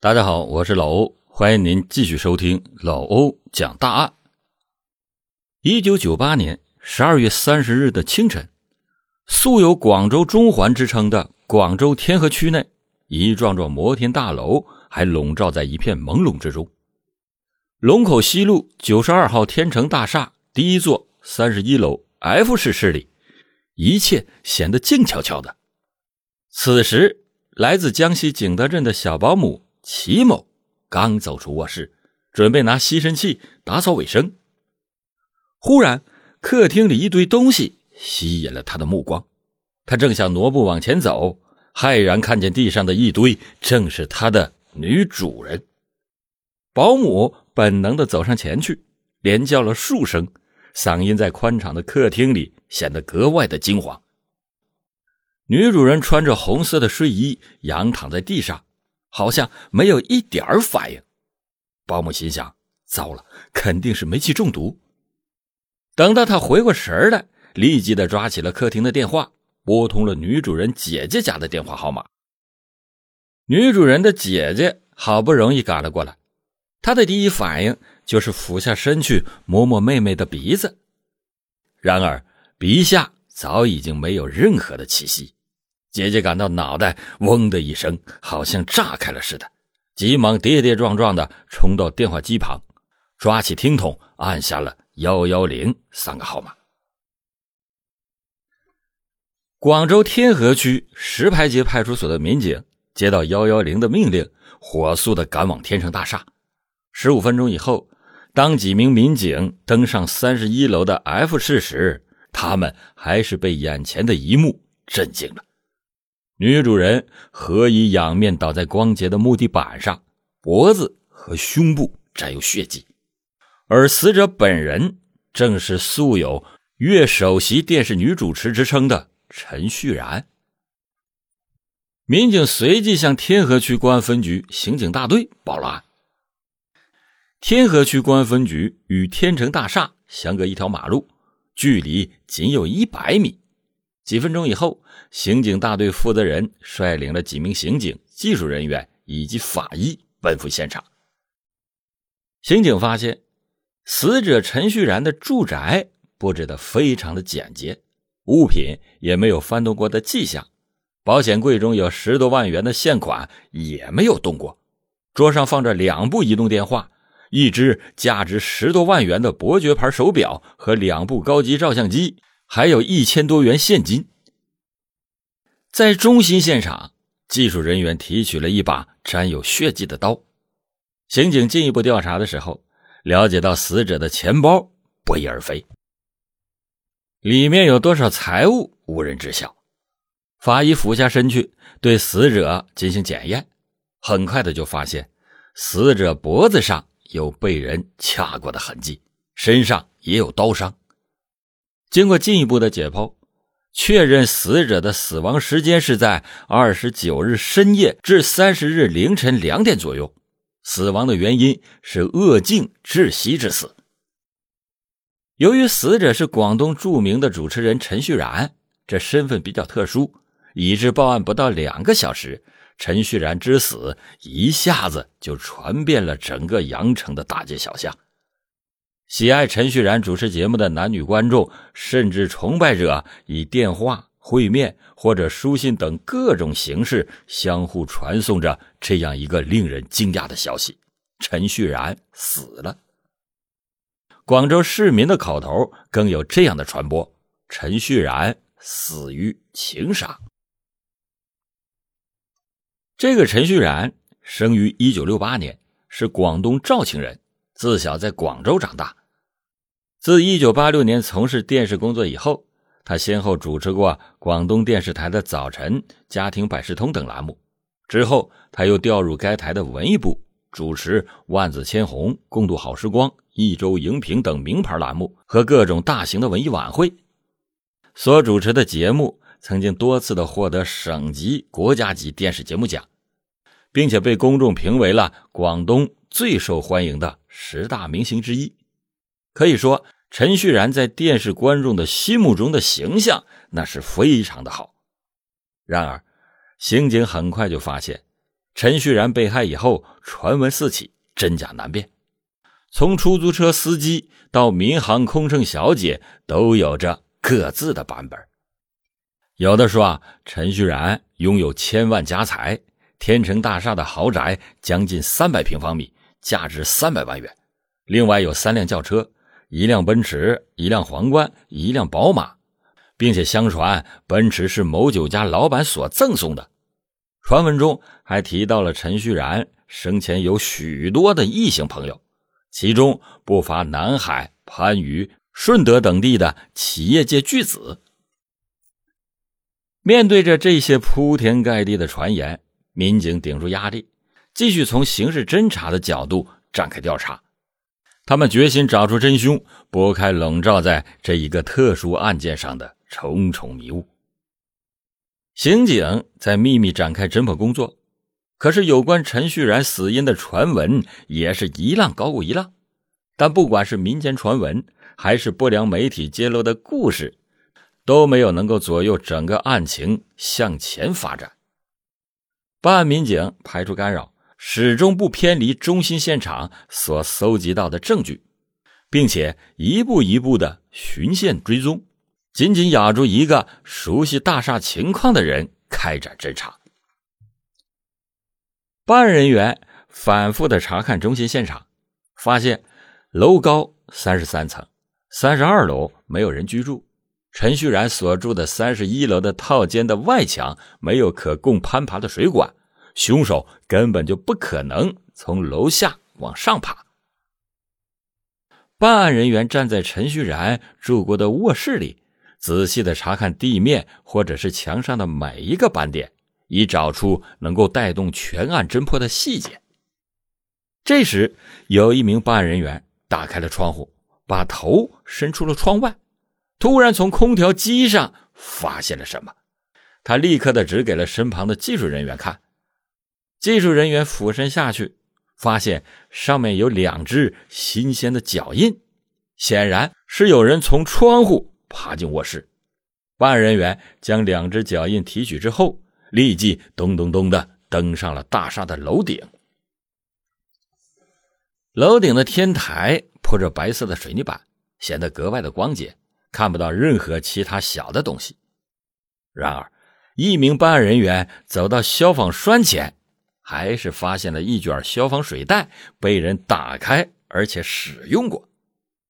大家好，我是老欧，欢迎您继续收听老欧讲大案。一九九八年十二月三十日的清晨，素有“广州中环”之称的广州天河区内，一幢幢摩天大楼还笼罩在一片朦胧之中。龙口西路九十二号天成大厦第一座三十一楼 F 室室里，一切显得静悄悄的。此时，来自江西景德镇的小保姆。齐某刚走出卧室，准备拿吸尘器打扫卫生，忽然客厅里一堆东西吸引了他的目光。他正想挪步往前走，骇然看见地上的一堆正是他的女主人。保姆本能的走上前去，连叫了数声，嗓音在宽敞的客厅里显得格外的惊慌。女主人穿着红色的睡衣，仰躺在地上。好像没有一点儿反应，保姆心想：糟了，肯定是煤气中毒。等到他回过神来，立即的抓起了客厅的电话，拨通了女主人姐姐家的电话号码。女主人的姐姐好不容易赶了过来，她的第一反应就是俯下身去摸摸妹妹的鼻子，然而鼻下早已经没有任何的气息。姐姐感到脑袋嗡的一声，好像炸开了似的，急忙跌跌撞撞的冲到电话机旁，抓起听筒按下了幺幺零三个号码。广州天河区石牌街派出所的民警接到幺幺零的命令，火速的赶往天成大厦。十五分钟以后，当几名民警登上三十一楼的 F 室时，他们还是被眼前的一幕震惊了。女主人何以仰面倒在光洁的木地板上，脖子和胸部沾有血迹，而死者本人正是素有“粤首席电视女主持”之称的陈旭然。民警随即向天河区公安分局刑警大队报了案。天河区公安分局与天成大厦相隔一条马路，距离仅有一百米。几分钟以后，刑警大队负责人率领了几名刑警、技术人员以及法医奔赴现场。刑警发现，死者陈旭然的住宅布置的非常的简洁，物品也没有翻动过的迹象，保险柜中有十多万元的现款也没有动过，桌上放着两部移动电话、一只价值十多万元的伯爵牌手表和两部高级照相机。还有一千多元现金。在中心现场，技术人员提取了一把沾有血迹的刀。刑警进一步调查的时候，了解到死者的钱包不翼而飞，里面有多少财物无人知晓。法医俯下身去对死者进行检验，很快的就发现死者脖子上有被人掐过的痕迹，身上也有刀伤。经过进一步的解剖，确认死者的死亡时间是在二十九日深夜至三十日凌晨两点左右，死亡的原因是扼颈窒息致死。由于死者是广东著名的主持人陈旭然，这身份比较特殊，以致报案不到两个小时，陈旭然之死一下子就传遍了整个羊城的大街小巷。喜爱陈旭然主持节目的男女观众，甚至崇拜者，以电话、会面或者书信等各种形式相互传送着这样一个令人惊讶的消息：陈旭然死了。广州市民的口头更有这样的传播：陈旭然死于情杀。这个陈旭然生于一九六八年，是广东肇庆人，自小在广州长大。自1986年从事电视工作以后，他先后主持过广东电视台的《早晨》《家庭百事通》等栏目。之后，他又调入该台的文艺部，主持《万紫千红》《共度好时光》《一周荧屏》等名牌栏目和各种大型的文艺晚会。所主持的节目曾经多次的获得省级、国家级电视节目奖，并且被公众评为了广东最受欢迎的十大明星之一。可以说，陈旭然在电视观众的心目中的形象那是非常的好。然而，刑警很快就发现，陈旭然被害以后，传闻四起，真假难辨。从出租车司机到民航空乘小姐，都有着各自的版本。有的说啊，陈旭然拥有千万家财，天成大厦的豪宅将近三百平方米，价值三百万元。另外有三辆轿车，一辆奔驰，一辆皇冠，一辆宝马，并且相传奔驰是某酒家老板所赠送的。传闻中还提到了陈旭然生前有许多的异性朋友。其中不乏南海、番禺、顺德等地的企业界巨子。面对着这些铺天盖地的传言，民警顶住压力，继续从刑事侦查的角度展开调查。他们决心找出真凶，拨开笼罩在这一个特殊案件上的重重迷雾。刑警在秘密展开侦破工作。可是，有关陈旭然死因的传闻也是一浪高过一浪。但不管是民间传闻，还是不良媒体揭露的故事，都没有能够左右整个案情向前发展。办案民警排除干扰，始终不偏离中心现场所搜集到的证据，并且一步一步的循线追踪，紧紧咬住一个熟悉大厦情况的人开展侦查。办案人员反复的查看中心现场，发现楼高三十三层，三十二楼没有人居住。陈旭然所住的三十一楼的套间的外墙没有可供攀爬的水管，凶手根本就不可能从楼下往上爬。办案人员站在陈旭然住过的卧室里，仔细的查看地面或者是墙上的每一个斑点。以找出能够带动全案侦破的细节。这时，有一名办案人员打开了窗户，把头伸出了窗外，突然从空调机上发现了什么。他立刻的指给了身旁的技术人员看。技术人员俯身下去，发现上面有两只新鲜的脚印，显然是有人从窗户爬进卧室。办案人员将两只脚印提取之后。立即咚咚咚的登上了大厦的楼顶。楼顶的天台铺着白色的水泥板，显得格外的光洁，看不到任何其他小的东西。然而，一名办案人员走到消防栓前，还是发现了一卷消防水带被人打开，而且使用过。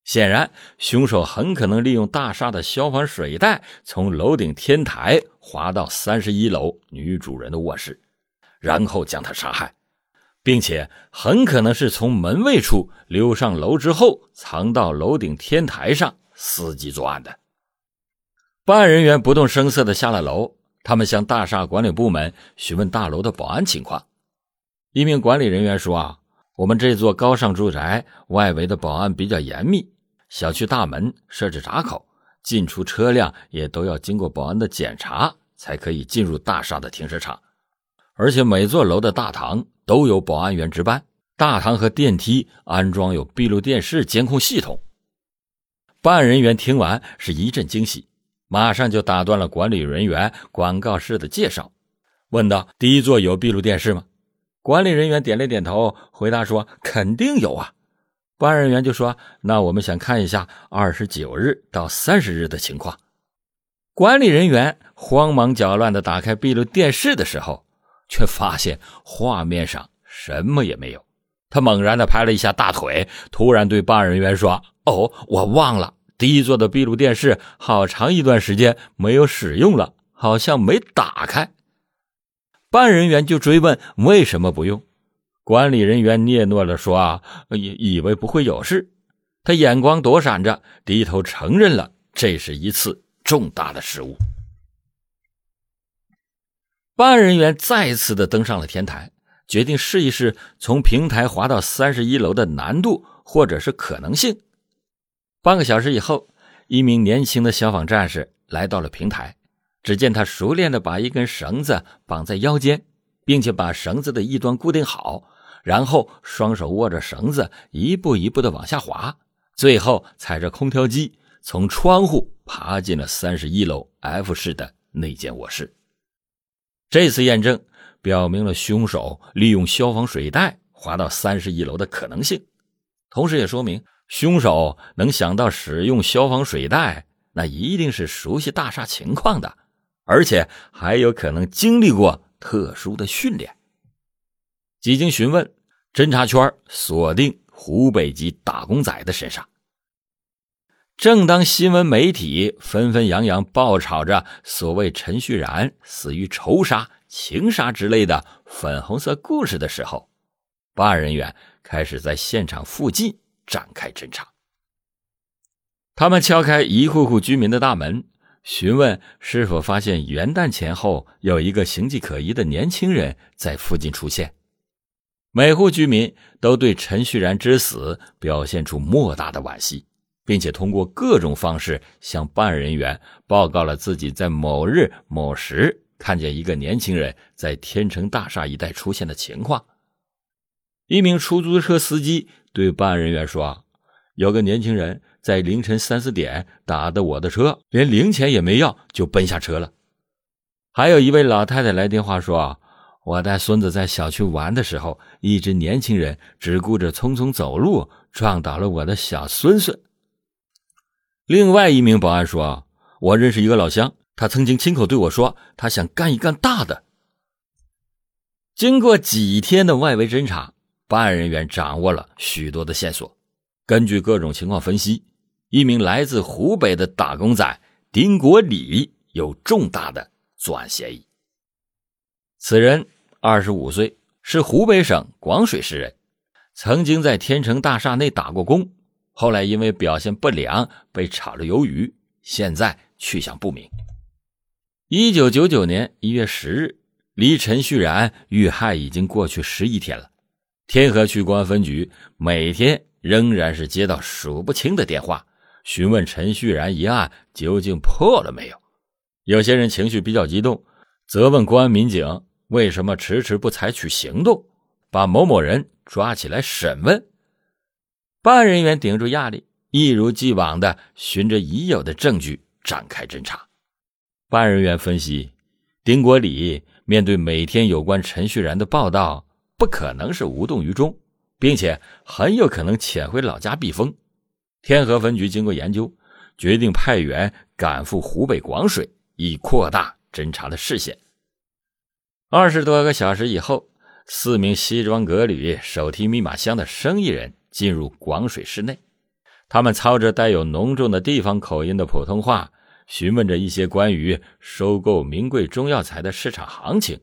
显然，凶手很可能利用大厦的消防水带从楼顶天台滑到三十一楼女主人的卧室，然后将她杀害，并且很可能是从门卫处溜上楼之后藏到楼顶天台上伺机作案的。办案人员不动声色地下了楼，他们向大厦管理部门询问大楼的保安情况。一名管理人员说：“啊，我们这座高尚住宅外围的保安比较严密。”小区大门设置闸口，进出车辆也都要经过保安的检查，才可以进入大厦的停车场。而且每座楼的大堂都有保安员值班，大堂和电梯安装有闭路电视监控系统。办案人员听完是一阵惊喜，马上就打断了管理人员广告室的介绍，问道：“第一座有闭路电视吗？”管理人员点了点头，回答说：“肯定有啊。”办案人员就说：“那我们想看一下二十九日到三十日的情况。”管理人员慌忙搅乱的打开闭路电视的时候，却发现画面上什么也没有。他猛然的拍了一下大腿，突然对办案人员说：“哦，我忘了，第一座的闭路电视好长一段时间没有使用了，好像没打开。”办案人员就追问：“为什么不用？”管理人员嗫嚅着说：“啊，以以为不会有事。”他眼光躲闪着，低头承认了这是一次重大的失误。办案人员再次的登上了天台，决定试一试从平台滑到三十一楼的难度或者是可能性。半个小时以后，一名年轻的消防战士来到了平台，只见他熟练的把一根绳子绑在腰间，并且把绳子的一端固定好。然后双手握着绳子，一步一步的往下滑，最后踩着空调机从窗户爬进了三十一楼 F 室的那间卧室。这次验证表明了凶手利用消防水带滑到三十一楼的可能性，同时也说明凶手能想到使用消防水带，那一定是熟悉大厦情况的，而且还有可能经历过特殊的训练。几经询问，侦查圈锁定湖北籍打工仔的身上。正当新闻媒体纷纷扬扬爆炒着所谓陈旭然死于仇杀。情杀之类的粉红色故事的时候，办案人员开始在现场附近展开侦查。他们敲开一户户居民的大门，询问是否发现元旦前后有一个形迹可疑的年轻人在附近出现。每户居民都对陈旭然之死表现出莫大的惋惜，并且通过各种方式向办案人员报告了自己在某日某时。看见一个年轻人在天成大厦一带出现的情况。一名出租车司机对办案人员说：“有个年轻人在凌晨三四点打的我的车，连零钱也没要就奔下车了。”还有一位老太太来电话说：“我带孙子在小区玩的时候，一只年轻人只顾着匆匆走路，撞倒了我的小孙孙。”另外一名保安说：“我认识一个老乡。”他曾经亲口对我说：“他想干一干大的。”经过几天的外围侦查，办案人员掌握了许多的线索。根据各种情况分析，一名来自湖北的打工仔丁国礼有重大的作案嫌疑。此人二十五岁，是湖北省广水市人，曾经在天成大厦内打过工，后来因为表现不良被炒了鱿鱼，现在去向不明。一九九九年一月十日，离陈旭然遇害已经过去十一天了。天河区公安分局每天仍然是接到数不清的电话，询问陈旭然一案究竟破了没有。有些人情绪比较激动，责问公安民警为什么迟迟不采取行动，把某某人抓起来审问。办案人员顶住压力，一如既往的循着已有的证据展开侦查。办案人员分析，丁国礼面对每天有关陈旭然的报道，不可能是无动于衷，并且很有可能潜回老家避风。天河分局经过研究，决定派员赶赴湖北广水，以扩大侦查的视线。二十多个小时以后，四名西装革履、手提密码箱的生意人进入广水市内，他们操着带有浓重的地方口音的普通话。询问着一些关于收购名贵中药材的市场行情，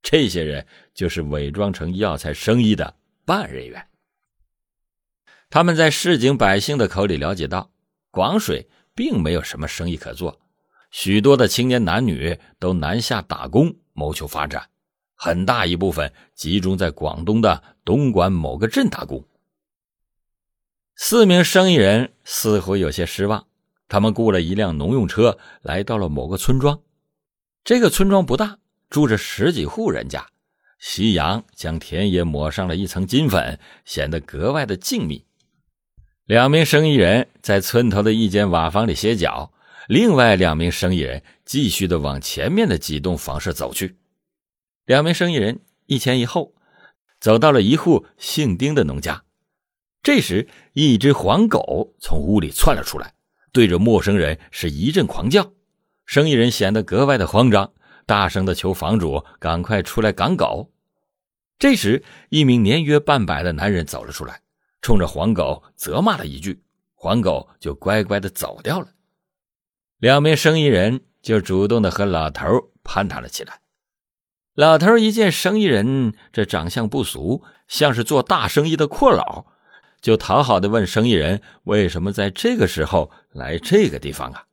这些人就是伪装成药材生意的办案人员。他们在市井百姓的口里了解到，广水并没有什么生意可做，许多的青年男女都南下打工谋求发展，很大一部分集中在广东的东莞某个镇打工。四名生意人似乎有些失望。他们雇了一辆农用车，来到了某个村庄。这个村庄不大，住着十几户人家。夕阳将田野抹上了一层金粉，显得格外的静谧。两名生意人在村头的一间瓦房里歇脚，另外两名生意人继续的往前面的几栋房舍走去。两名生意人一前一后，走到了一户姓丁的农家。这时，一只黄狗从屋里窜了出来。对着陌生人是一阵狂叫，生意人显得格外的慌张，大声的求房主赶快出来赶狗。这时，一名年约半百的男人走了出来，冲着黄狗责骂了一句，黄狗就乖乖的走掉了。两名生意人就主动的和老头攀谈了起来。老头一见生意人这长相不俗，像是做大生意的阔佬。就讨好的问生意人：“为什么在这个时候来这个地方啊？”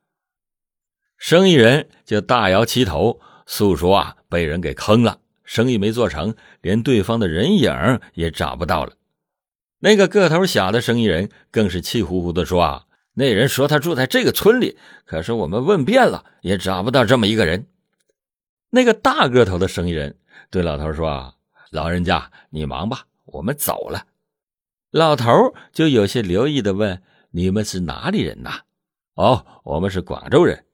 生意人就大摇其头，诉说啊被人给坑了，生意没做成，连对方的人影也找不到了。那个个头小的生意人更是气呼呼的说：“啊，那人说他住在这个村里，可是我们问遍了，也找不到这么一个人。”那个大个头的生意人对老头说：“啊，老人家你忙吧，我们走了。”老头就有些留意的问：“你们是哪里人呐？”“哦，我们是广州人。”“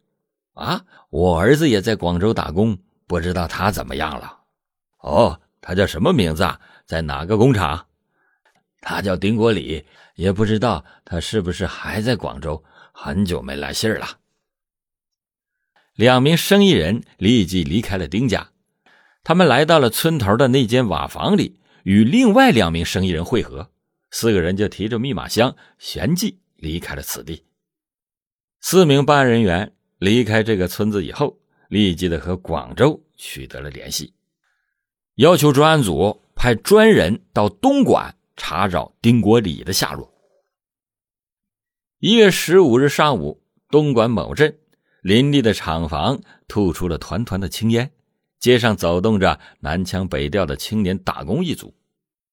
啊，我儿子也在广州打工，不知道他怎么样了。”哦，他叫什么名字啊？在哪个工厂？他叫丁国礼，也不知道他是不是还在广州，很久没来信儿了。两名生意人立即离开了丁家，他们来到了村头的那间瓦房里，与另外两名生意人会合。四个人就提着密码箱，旋即离开了此地。四名办案人员离开这个村子以后，立即的和广州取得了联系，要求专案组派专人到东莞。查找丁国礼的下落。一月十五日上午，东莞某镇林立的厂房吐出了团团的青烟，街上走动着南腔北调的青年打工一族，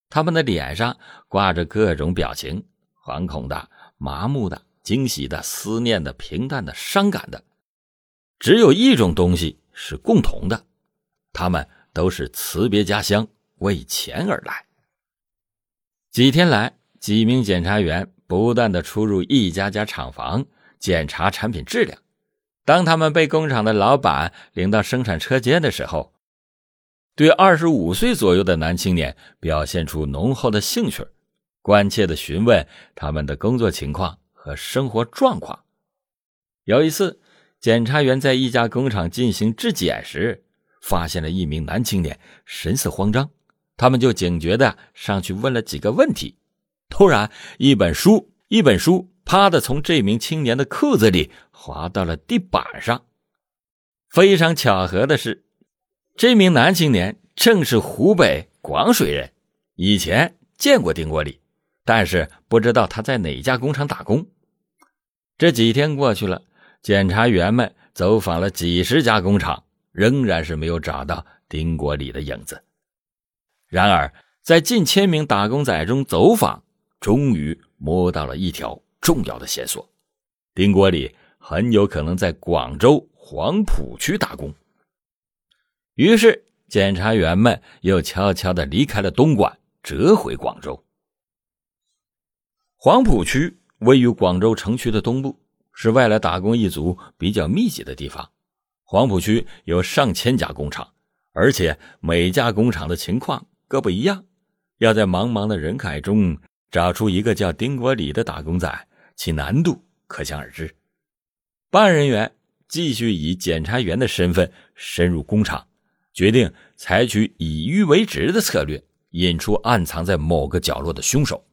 他们的脸上挂着各种表情：惶恐的、麻木的、惊喜的、思念的、平淡的、伤感的。只有一种东西是共同的，他们都是辞别家乡，为钱而来。几天来，几名检查员不断的出入一家家厂房检查产品质量。当他们被工厂的老板领到生产车间的时候，对二十五岁左右的男青年表现出浓厚的兴趣，关切的询问他们的工作情况和生活状况。有一次，检查员在一家工厂进行质检时，发现了一名男青年神色慌张。他们就警觉的上去问了几个问题，突然，一本书，一本书，啪的从这名青年的裤子里滑到了地板上。非常巧合的是，这名男青年正是湖北广水人，以前见过丁国礼，但是不知道他在哪家工厂打工。这几天过去了，检察员们走访了几十家工厂，仍然是没有找到丁国礼的影子。然而，在近千名打工仔中走访，终于摸到了一条重要的线索：丁国礼很有可能在广州黄埔区打工。于是，检察员们又悄悄地离开了东莞，折回广州。黄埔区位于广州城区的东部，是外来打工一族比较密集的地方。黄埔区有上千家工厂，而且每家工厂的情况。各不一样，要在茫茫的人海中找出一个叫丁国礼的打工仔，其难度可想而知。办案人员继续以检察员的身份深入工厂，决定采取以鱼为直的策略，引出暗藏在某个角落的凶手。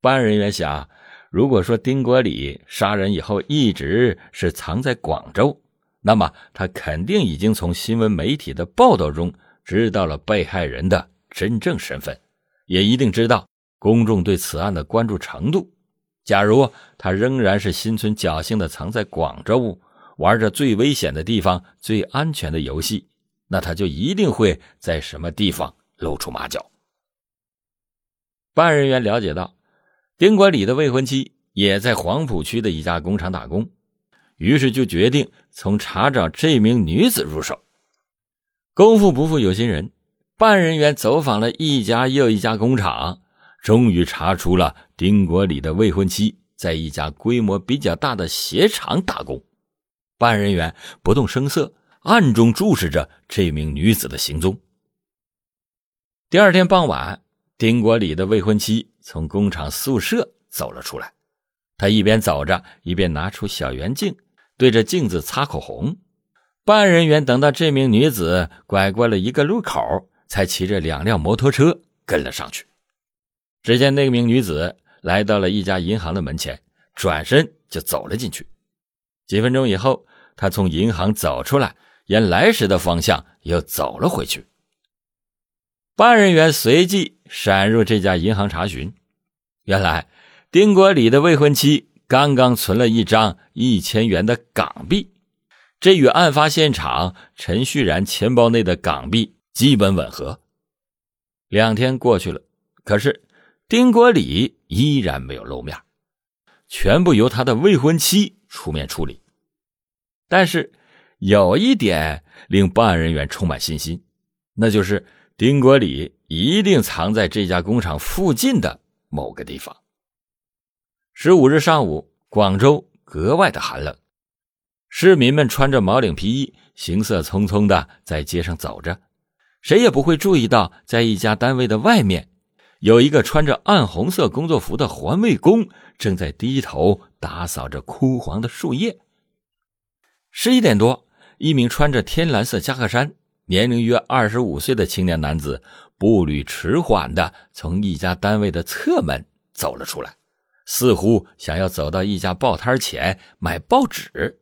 办案人员想，如果说丁国礼杀人以后一直是藏在广州，那么他肯定已经从新闻媒体的报道中。知道了被害人的真正身份，也一定知道公众对此案的关注程度。假如他仍然是心存侥幸的藏在广州，玩着最危险的地方、最安全的游戏，那他就一定会在什么地方露出马脚。办案人员了解到，丁管理的未婚妻也在黄埔区的一家工厂打工，于是就决定从查找这名女子入手。功夫不负有心人，办案人员走访了一家又一家工厂，终于查出了丁国礼的未婚妻在一家规模比较大的鞋厂打工。办案人员不动声色，暗中注视着这名女子的行踪。第二天傍晚，丁国礼的未婚妻从工厂宿舍走了出来，她一边走着，一边拿出小圆镜，对着镜子擦口红。办案人员等到这名女子拐过了一个路口，才骑着两辆摩托车跟了上去。只见那名女子来到了一家银行的门前，转身就走了进去。几分钟以后，她从银行走出来，沿来时的方向又走了回去。办案人员随即闪入这家银行查询，原来丁国礼的未婚妻刚刚存了一张一千元的港币。这与案发现场陈旭然钱包内的港币基本吻合。两天过去了，可是丁国礼依然没有露面，全部由他的未婚妻出面处理。但是有一点令办案人员充满信心，那就是丁国礼一定藏在这家工厂附近的某个地方。十五日上午，广州格外的寒冷。市民们穿着毛领皮衣，行色匆匆的在街上走着，谁也不会注意到，在一家单位的外面，有一个穿着暗红色工作服的环卫工正在低头打扫着枯黄的树叶。十一点多，一名穿着天蓝色夹克衫、年龄约二十五岁的青年男子，步履迟缓的从一家单位的侧门走了出来，似乎想要走到一家报摊前买报纸。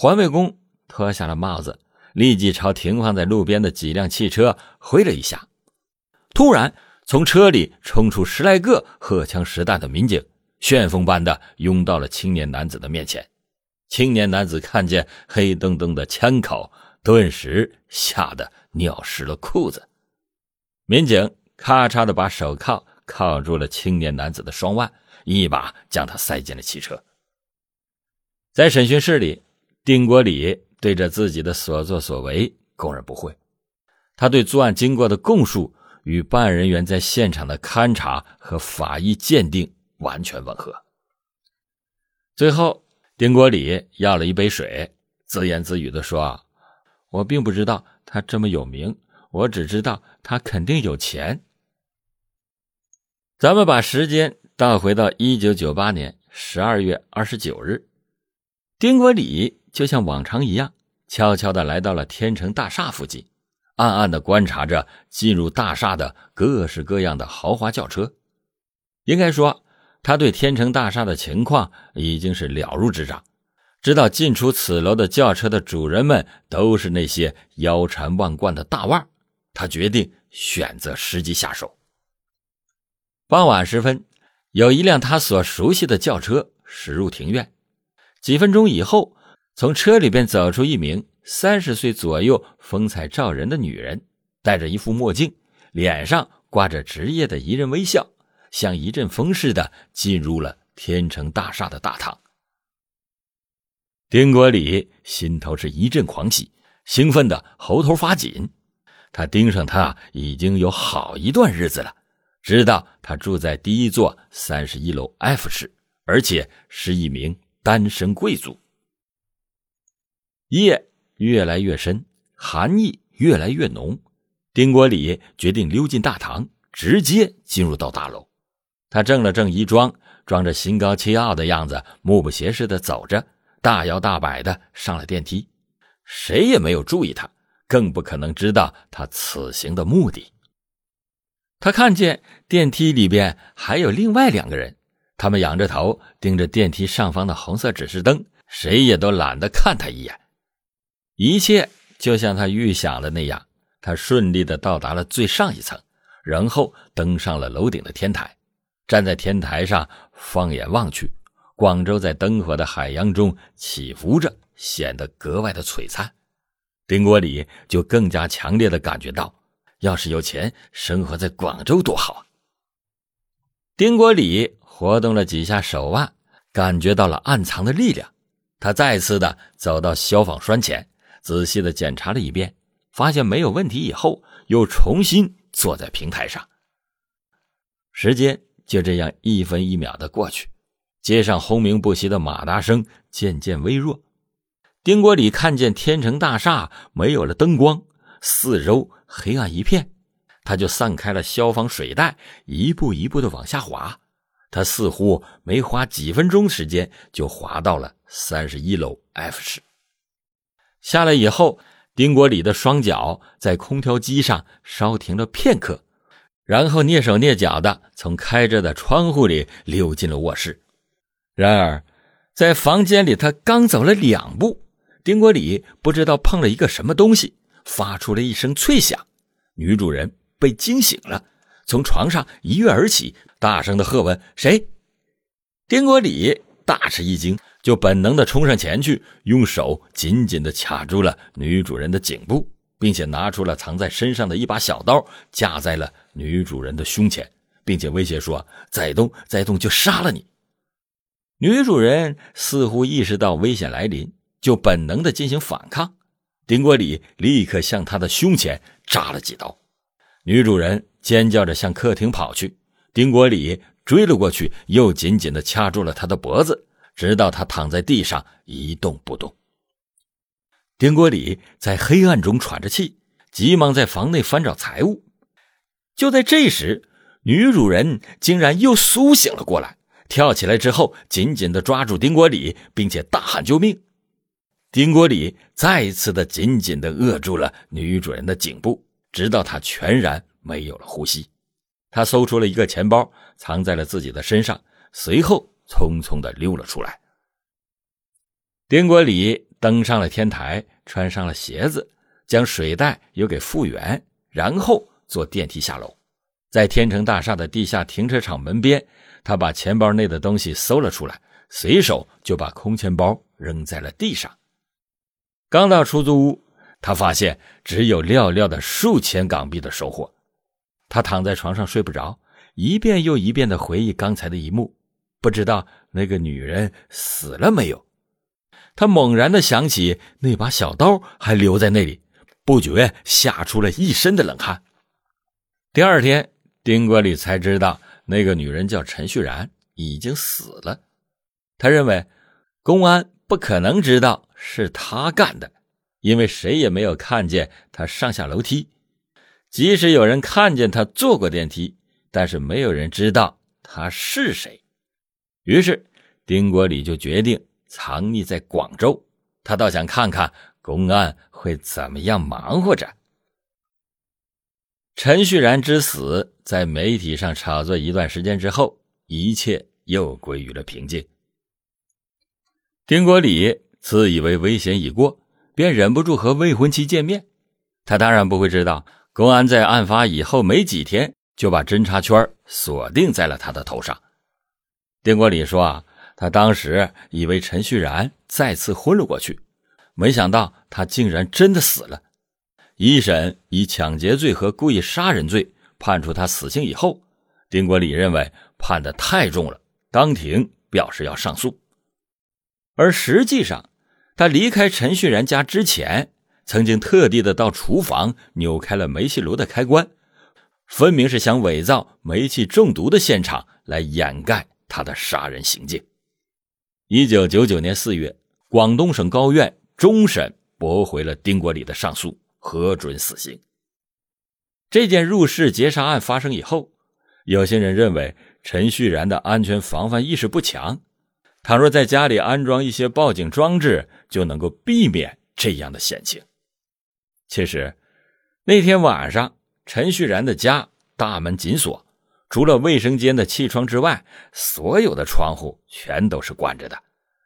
环卫工脱下了帽子。立即朝停放在路边的几辆汽车挥了一下，突然从车里冲出十来个荷枪实弹的民警，旋风般的拥到了青年男子的面前。青年男子看见黑登登的枪口，顿时吓得尿湿了裤子。民警咔嚓的把手铐铐住了青年男子的双腕，一把将他塞进了汽车。在审讯室里，丁国礼。对着自己的所作所为供认不讳，他对作案经过的供述与办案人员在现场的勘查和法医鉴定完全吻合。最后，丁国礼要了一杯水，自言自语的说：“我并不知道他这么有名，我只知道他肯定有钱。”咱们把时间倒回到一九九八年十二月二十九日，丁国礼。就像往常一样，悄悄地来到了天成大厦附近，暗暗地观察着进入大厦的各式各样的豪华轿车。应该说，他对天成大厦的情况已经是了如指掌，知道进出此楼的轿车的主人们都是那些腰缠万贯的大腕他决定选择时机下手。傍晚时分，有一辆他所熟悉的轿车驶入庭院，几分钟以后。从车里边走出一名三十岁左右、风采照人的女人，戴着一副墨镜，脸上挂着职业的一阵微笑，像一阵风似的进入了天成大厦的大堂。丁国礼心头是一阵狂喜，兴奋的喉头发紧。他盯上她已经有好一段日子了，知道她住在第一座三十一楼 F 室，而且是一名单身贵族。夜越来越深，寒意越来越浓。丁国礼决定溜进大堂，直接进入到大楼。他正了正衣装，装着心高气傲的样子，目不斜视的走着，大摇大摆的上了电梯。谁也没有注意他，更不可能知道他此行的目的。他看见电梯里边还有另外两个人，他们仰着头盯着电梯上方的红色指示灯，谁也都懒得看他一眼。一切就像他预想的那样，他顺利的到达了最上一层，然后登上了楼顶的天台。站在天台上，放眼望去，广州在灯火的海洋中起伏着，显得格外的璀璨。丁国礼就更加强烈的感觉到，要是有钱，生活在广州多好。丁国礼活动了几下手腕，感觉到了暗藏的力量。他再次的走到消防栓前。仔细的检查了一遍，发现没有问题以后，又重新坐在平台上。时间就这样一分一秒的过去，街上轰鸣不息的马达声渐渐微弱。丁国礼看见天成大厦没有了灯光，四周黑暗一片，他就散开了消防水带，一步一步的往下滑。他似乎没花几分钟时间，就滑到了三十一楼 F 室。下来以后，丁国礼的双脚在空调机上稍停了片刻，然后蹑手蹑脚的从开着的窗户里溜进了卧室。然而，在房间里，他刚走了两步，丁国礼不知道碰了一个什么东西，发出了一声脆响。女主人被惊醒了，从床上一跃而起，大声的喝问：“谁？”丁国礼大吃一惊。就本能的冲上前去，用手紧紧的卡住了女主人的颈部，并且拿出了藏在身上的一把小刀，架在了女主人的胸前，并且威胁说：“再动，再动就杀了你。”女主人似乎意识到危险来临，就本能的进行反抗。丁国礼立刻向她的胸前扎了几刀，女主人尖叫着向客厅跑去，丁国礼追了过去，又紧紧的掐住了她的脖子。直到他躺在地上一动不动。丁国礼在黑暗中喘着气，急忙在房内翻找财物。就在这时，女主人竟然又苏醒了过来，跳起来之后，紧紧地抓住丁国礼，并且大喊救命。丁国礼再一次的紧紧地扼住了女主人的颈部，直到她全然没有了呼吸。他搜出了一个钱包，藏在了自己的身上，随后匆匆的溜了出来。丁国礼登上了天台，穿上了鞋子，将水袋又给复原，然后坐电梯下楼。在天成大厦的地下停车场门边，他把钱包内的东西搜了出来，随手就把空钱包扔在了地上。刚到出租屋，他发现只有寥寥的数千港币的收获。他躺在床上睡不着，一遍又一遍的回忆刚才的一幕，不知道那个女人死了没有。他猛然的想起那把小刀还留在那里，不觉吓出了一身的冷汗。第二天，丁国礼才知道那个女人叫陈旭然，已经死了。他认为公安不可能知道是他干的，因为谁也没有看见他上下楼梯。即使有人看见他坐过电梯，但是没有人知道他是谁。于是，丁国礼就决定藏匿在广州。他倒想看看公安会怎么样忙活着。陈旭然之死在媒体上炒作一段时间之后，一切又归于了平静。丁国礼自以为危险已过，便忍不住和未婚妻见面。他当然不会知道。公安在案发以后没几天就把侦查圈锁定在了他的头上。丁国礼说：“啊，他当时以为陈旭然再次昏了过去，没想到他竟然真的死了。一审以抢劫罪和故意杀人罪判处他死刑以后，丁国礼认为判的太重了，当庭表示要上诉。而实际上，他离开陈旭然家之前。”曾经特地的到厨房扭开了煤气炉的开关，分明是想伪造煤气中毒的现场来掩盖他的杀人行径。一九九九年四月，广东省高院终审驳回了丁国礼的上诉，核准死刑。这件入室劫杀案发生以后，有些人认为陈旭然的安全防范意识不强，倘若在家里安装一些报警装置，就能够避免这样的险情。其实，那天晚上，陈旭然的家大门紧锁，除了卫生间的气窗之外，所有的窗户全都是关着的。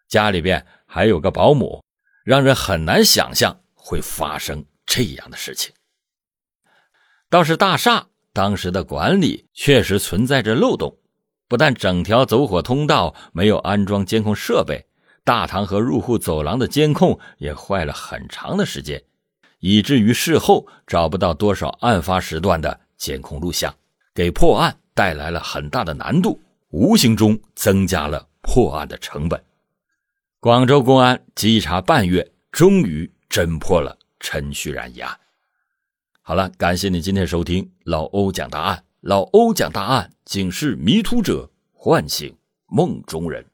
家里边还有个保姆，让人很难想象会发生这样的事情。倒是大厦当时的管理确实存在着漏洞，不但整条走火通道没有安装监控设备，大堂和入户走廊的监控也坏了很长的时间。以至于事后找不到多少案发时段的监控录像，给破案带来了很大的难度，无形中增加了破案的成本。广州公安稽查半月，终于侦破了陈旭然一案。好了，感谢你今天收听老欧讲大案，老欧讲大案，警示迷途者，唤醒梦中人。